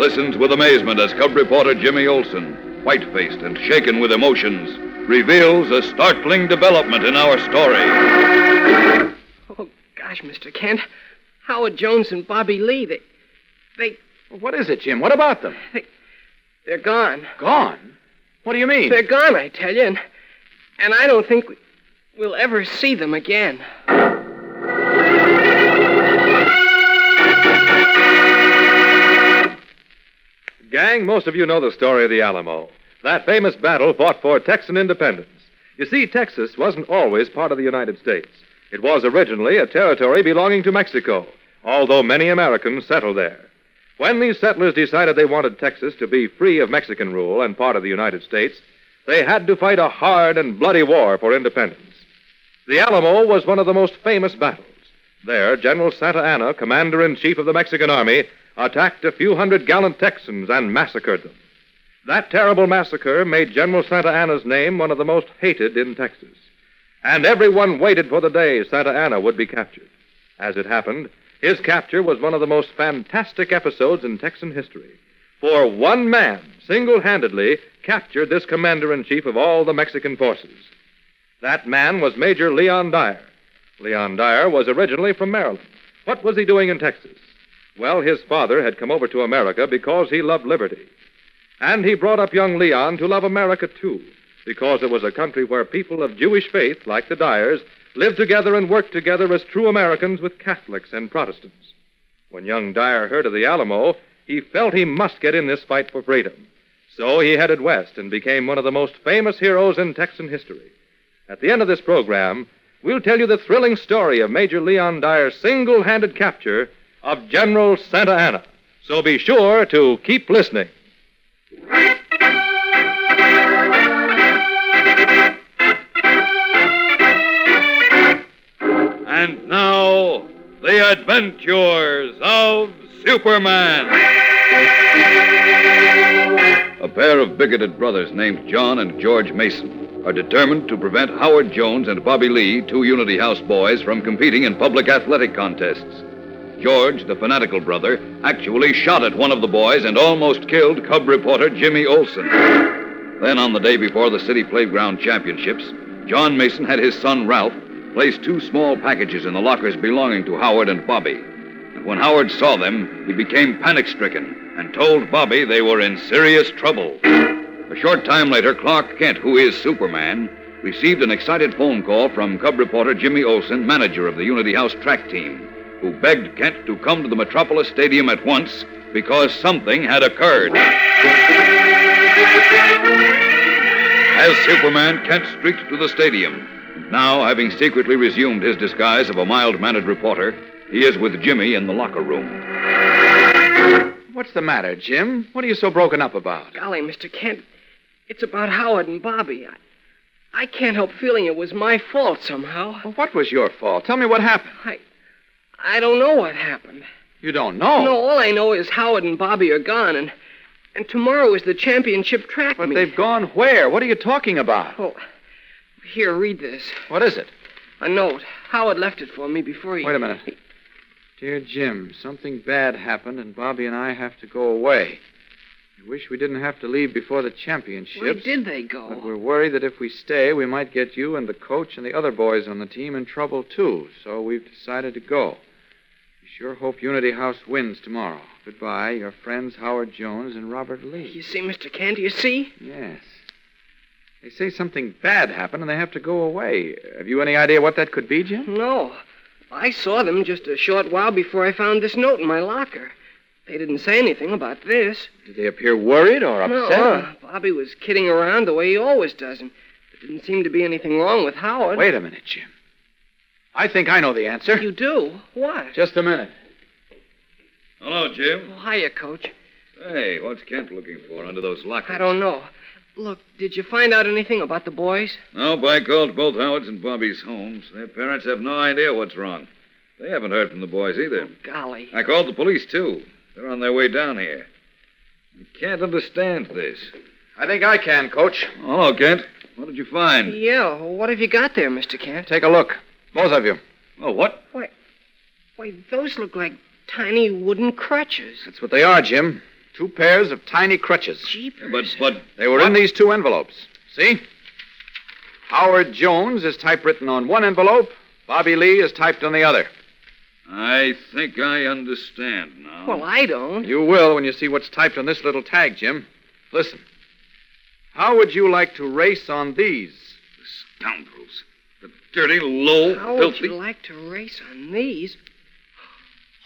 listens with amazement as cub reporter Jimmy Olsen, white-faced and shaken with emotions, reveals a startling development in our story. Oh, gosh, Mr. Kent. Howard Jones and Bobby Lee, they. They. What is it, Jim? What about them? They. They're gone. Gone? What do you mean? They're gone, I tell you. And, and I don't think we, we'll ever see them again. Gang, most of you know the story of the Alamo. That famous battle fought for Texan independence. You see, Texas wasn't always part of the United States. It was originally a territory belonging to Mexico, although many Americans settled there. When these settlers decided they wanted Texas to be free of Mexican rule and part of the United States, they had to fight a hard and bloody war for independence. The Alamo was one of the most famous battles. There, General Santa Anna, commander in chief of the Mexican army, attacked a few hundred gallant Texans and massacred them. That terrible massacre made General Santa Anna's name one of the most hated in Texas. And everyone waited for the day Santa Anna would be captured. As it happened, his capture was one of the most fantastic episodes in Texan history. For one man, single handedly, captured this commander in chief of all the Mexican forces. That man was Major Leon Dyer. Leon Dyer was originally from Maryland. What was he doing in Texas? Well, his father had come over to America because he loved liberty. And he brought up young Leon to love America, too, because it was a country where people of Jewish faith, like the Dyers, lived together and worked together as true Americans with Catholics and Protestants. When young Dyer heard of the Alamo, he felt he must get in this fight for freedom. So he headed west and became one of the most famous heroes in Texan history. At the end of this program, we'll tell you the thrilling story of Major Leon Dyer's single handed capture of General Santa Anna. So be sure to keep listening. And now, the adventures of Superman. A pair of bigoted brothers named John and George Mason are determined to prevent Howard Jones and Bobby Lee, two Unity House boys, from competing in public athletic contests. George, the fanatical brother, actually shot at one of the boys and almost killed cub reporter Jimmy Olsen. Then, on the day before the city playground championships, John Mason had his son Ralph place two small packages in the lockers belonging to Howard and Bobby. And when Howard saw them, he became panic stricken and told Bobby they were in serious trouble. A short time later, Clark Kent, who is Superman, received an excited phone call from cub reporter Jimmy Olsen, manager of the Unity House track team, who begged Kent to come to the Metropolis Stadium at once because something had occurred. As Superman, Kent streaked to the stadium. Now, having secretly resumed his disguise of a mild mannered reporter, he is with Jimmy in the locker room. What's the matter, Jim? What are you so broken up about? Golly, Mr. Kent, it's about Howard and Bobby. I, I can't help feeling it was my fault somehow. Well, what was your fault? Tell me what happened. I, I don't know what happened. You don't know. No, all I know is Howard and Bobby are gone, and and tomorrow is the championship track But meet. they've gone where? What are you talking about? Oh, here, read this. What is it? A note. Howard left it for me before he. Wait a minute. Dear Jim, something bad happened, and Bobby and I have to go away. I wish we didn't have to leave before the championship. Where did they go? But go? we're worried that if we stay, we might get you and the coach and the other boys on the team in trouble, too. So we've decided to go. Sure hope Unity House wins tomorrow. Goodbye, your friends Howard Jones and Robert Lee. You see, Mr. Kent, you see? Yes. They say something bad happened and they have to go away. Have you any idea what that could be, Jim? No. I saw them just a short while before I found this note in my locker. They didn't say anything about this. Did they appear worried or upset? No, uh, Bobby was kidding around the way he always does, and there didn't seem to be anything wrong with Howard. Wait a minute, Jim. I think I know the answer. You do? What? Just a minute. Hello, Jim. Oh, hiya, Coach. Hey, what's Kent looking for under those lockers? I don't know. Look, did you find out anything about the boys? No, I called both Howard's and Bobby's homes. Their parents have no idea what's wrong. They haven't heard from the boys either. Oh, golly. I called the police, too. They're on their way down here. I can't understand this. I think I can, Coach. Hello, Kent. What did you find? Yeah, what have you got there, Mr. Kent? Take a look. Both of you. Oh, what? Why, why, those look like tiny wooden crutches. That's what they are, Jim. Two pairs of tiny crutches. Jeepers. But, but, They were in these two envelopes. See? Howard Jones is typewritten on one envelope. Bobby Lee is typed on the other. I think I understand now. Well, I don't. You will when you see what's typed on this little tag, Jim. Listen. How would you like to race on these? The Scoundrels. The dirty, low, How would filthy. you like to race on these?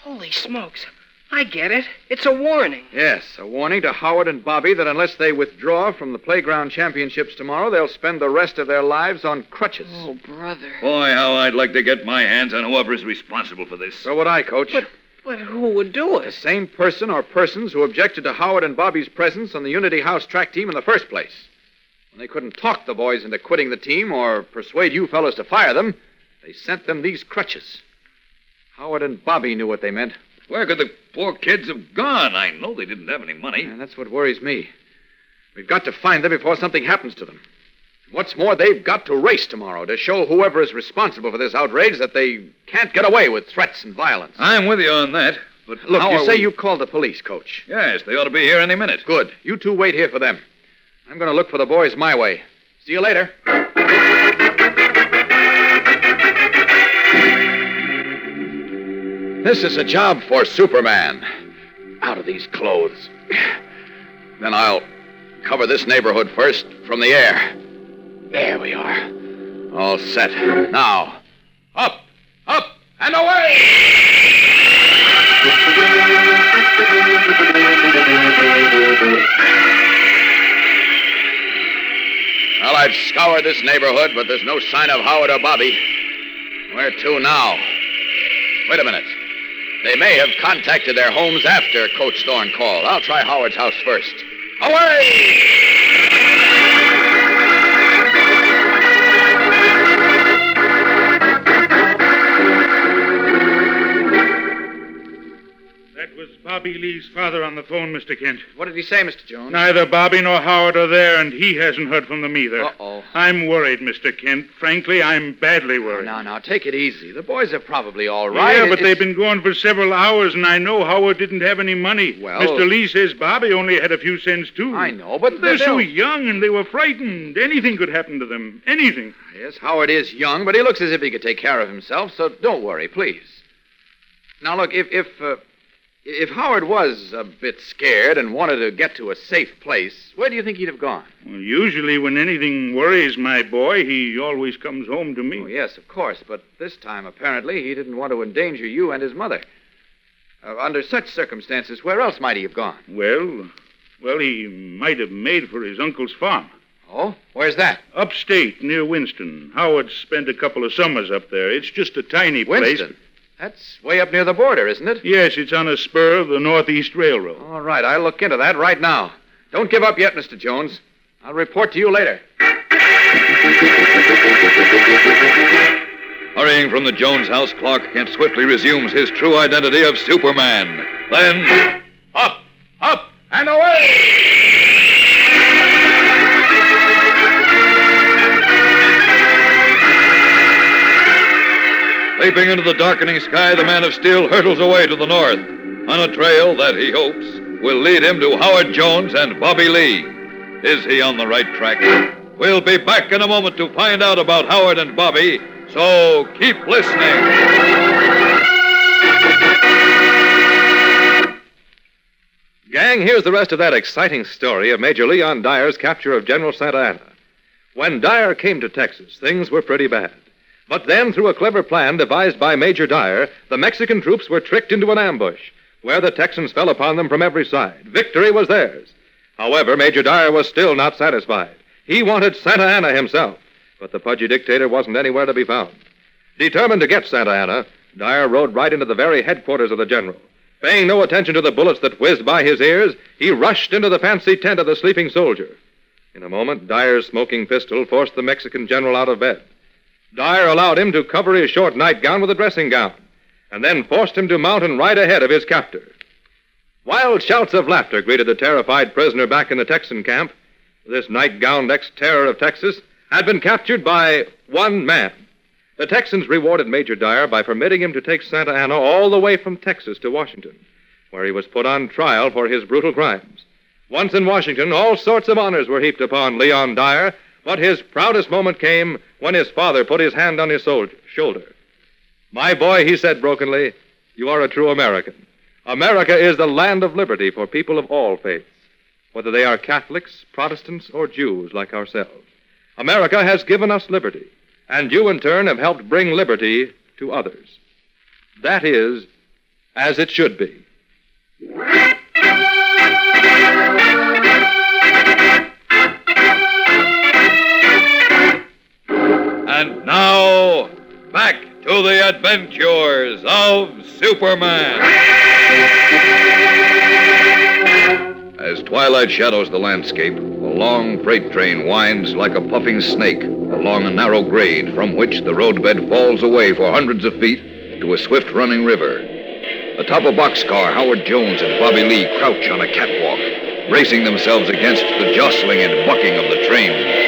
Holy smokes. I get it. It's a warning. Yes, a warning to Howard and Bobby that unless they withdraw from the playground championships tomorrow, they'll spend the rest of their lives on crutches. Oh, brother. Boy, how I'd like to get my hands on whoever is responsible for this. So would I, Coach. But- But who would do it? the it? same person or persons who objected to Howard and Bobby's presence on the Unity House track team in the first place. When they couldn't talk the boys into quitting the team or persuade you fellows to fire them, they sent them these crutches. Howard and Bobby knew what they meant, Where could the poor kids have gone? I know they didn't have any money. and that's what worries me. We've got to find them before something happens to them. What's more, they've got to race tomorrow to show whoever is responsible for this outrage that they can't get away with threats and violence. I'm with you on that. But Look, how you say we- you called the police, Coach. Yes, they ought to be here any minute. Good. You two wait here for them. I'm going to look for the boys my way. See you later. This is a job for Superman. Out of these clothes. Then I'll cover this neighborhood first from the air. There we are. All set. Now, up, up, and away! I've scoured this neighborhood, but there's no sign of Howard or Bobby. Where to now? Wait a minute. They may have contacted their homes after Coach Thorne called. I'll try Howard's house first. Away! Bobby Lee's father on the phone, Mr. Kent. What did he say, Mr. Jones? Neither Bobby nor Howard are there, and he hasn't heard from them either. Uh-oh. I'm worried, Mr. Kent. Frankly, I'm badly worried. Now, now, take it easy. The boys are probably all right. Yeah, but It's- they've been gone for several hours, and I know Howard didn't have any money. Well- Mr. Lee says Bobby only had a few cents, too. I know, but They're so young, and they were frightened. Anything could happen to them. Anything. Yes, Howard is young, but he looks as if he could take care of himself, so don't worry, please. Now, look, if if uh, if Howard was a bit scared and wanted to get to a safe place, where do you think he'd have gone? Well, usually, when anything worries my boy, he always comes home to me. Oh, yes, of course, but this time apparently he didn't want to endanger you and his mother. Uh, under such circumstances, where else might he have gone? Well, well, he might have made for his uncle's farm. Oh, where's that? Upstate, near Winston. Howard spent a couple of summers up there. It's just a tiny place. Winston. That's way up near the border, isn't it? Yes, it's on a spur of the Northeast Railroad. All right, I'll look into that right now. Don't give up yet, Mr. Jones. I'll report to you later. Hurrying from the Jones house, Clark Kent swiftly resumes his true identity of Superman. Then, Up, up, and away! Leaping into the darkening sky, the man of steel hurtles away to the north on a trail that he hopes will lead him to Howard Jones and Bobby Lee. Is he on the right track? We'll be back in a moment to find out about Howard and Bobby, so keep listening. Gang, here's the rest of that exciting story of Major Leon Dyer's capture of General Santa Anna. When Dyer came to Texas, things were pretty bad. But then, through a clever plan devised by Major Dyer, the Mexican troops were tricked into an ambush, where the Texans fell upon them from every side. Victory was theirs. However, Major Dyer was still not satisfied. He wanted Santa Anna himself, but the pudgy dictator wasn't anywhere to be found. Determined to get Santa Anna, Dyer rode right into the very headquarters of the general. Paying no attention to the bullets that whizzed by his ears, he rushed into the fancy tent of the sleeping soldier. In a moment, Dyer's smoking pistol forced the Mexican general out of bed. Dyer allowed him to cover his short nightgown with a dressing gown, and then forced him to mount and ride ahead of his captor. Wild shouts of laughter greeted the terrified prisoner back in the Texan camp. This night-gowned ex-terror of Texas had been captured by one man. The Texans rewarded Major Dyer by permitting him to take Santa Anna all the way from Texas to Washington, where he was put on trial for his brutal crimes. Once in Washington, all sorts of honors were heaped upon Leon Dyer, but his proudest moment came when his father put his hand on his shoulder. My boy, he said brokenly, you are a true American. America is the land of liberty for people of all faiths, whether they are Catholics, Protestants, or Jews like ourselves. America has given us liberty, and you in turn have helped bring liberty to others. That is as it should be. Adventures of Superman. As twilight shadows the landscape, a long freight train winds like a puffing snake along a narrow grade from which the roadbed falls away for hundreds of feet to a swift running river. Atop a boxcar, Howard Jones and Bobby Lee crouch on a catwalk, bracing themselves against the jostling and bucking of the train.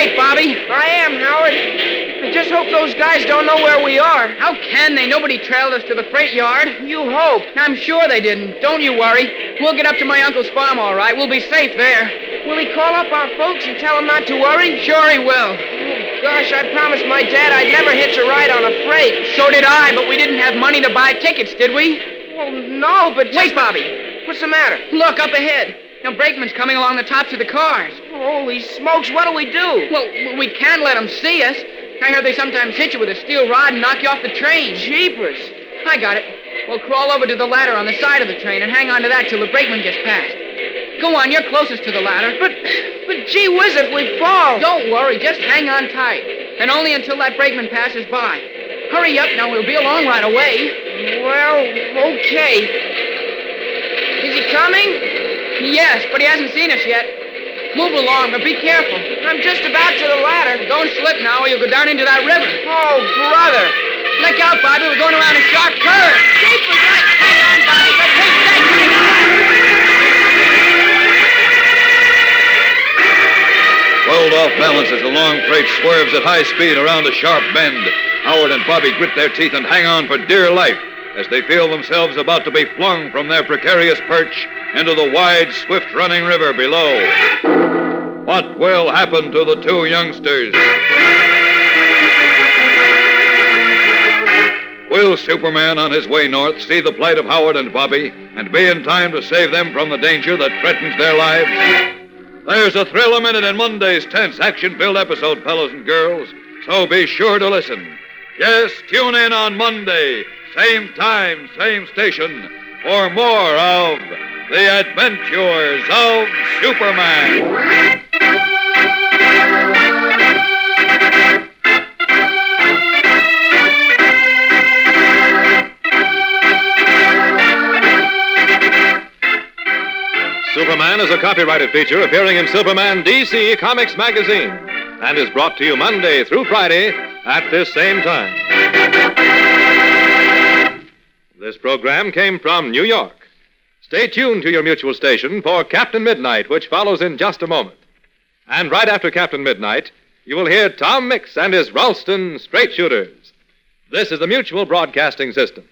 Tight, Bobby. I am, Howard. I just hope those guys don't know where we are. How can they? Nobody trailed us to the freight yard. You hope. I'm sure they didn't. Don't you worry. We'll get up to my uncle's farm all right. We'll be safe there. Will he call up our folks and tell them not to worry? Sure he will. Oh, gosh, I promised my dad I'd never hitch a ride on a freight. So did I, but we didn't have money to buy tickets, did we? Well, no, but... Wait, Bobby. What's the matter? Look, up ahead. Now, brakeman's coming along the tops of the cars. Holy smokes, what'll we do? Well, we can't let them see us. I heard they sometimes hit you with a steel rod and knock you off the train. Jeepers. I got it. We'll crawl over to the ladder on the side of the train and hang on to that till the brakeman gets past. Go on, you're closest to the ladder. But, but gee whiz, if we fall. Don't worry, just hang on tight. And only until that brakeman passes by. Hurry up, now we'll be along right away. Well, okay. Is he coming? Yes, but he hasn't seen us yet. Move along, but be careful. I'm just about to the ladder. Don't slip now, or you'll go down into that river. Oh, brother. Look out, Bobby. We're going around a sharp curve. Jeepers, I- hang on, Bobby. But take that. Rolled off balance as the long freight swerves at high speed around a sharp bend. Howard and Bobby grit their teeth and hang on for dear life as they feel themselves about to be flung from their precarious perch into the wide, swift running river below. What will happen to the two youngsters? Will Superman on his way north see the plight of Howard and Bobby and be in time to save them from the danger that threatens their lives? There's a thrill a minute in Monday's tense, action filled episode, fellows and girls, so be sure to listen. Yes, tune in on Monday, same time, same station, for more of The Adventures of Superman. Superman is a copyrighted feature appearing in Superman DC Comics Magazine and is brought to you Monday through Friday at this same time. This program came from New York. Stay tuned to your mutual station for Captain Midnight, which follows in just a moment. And right after Captain Midnight, you will hear Tom Mix and his Ralston Straight Shooters. This is the Mutual Broadcasting System.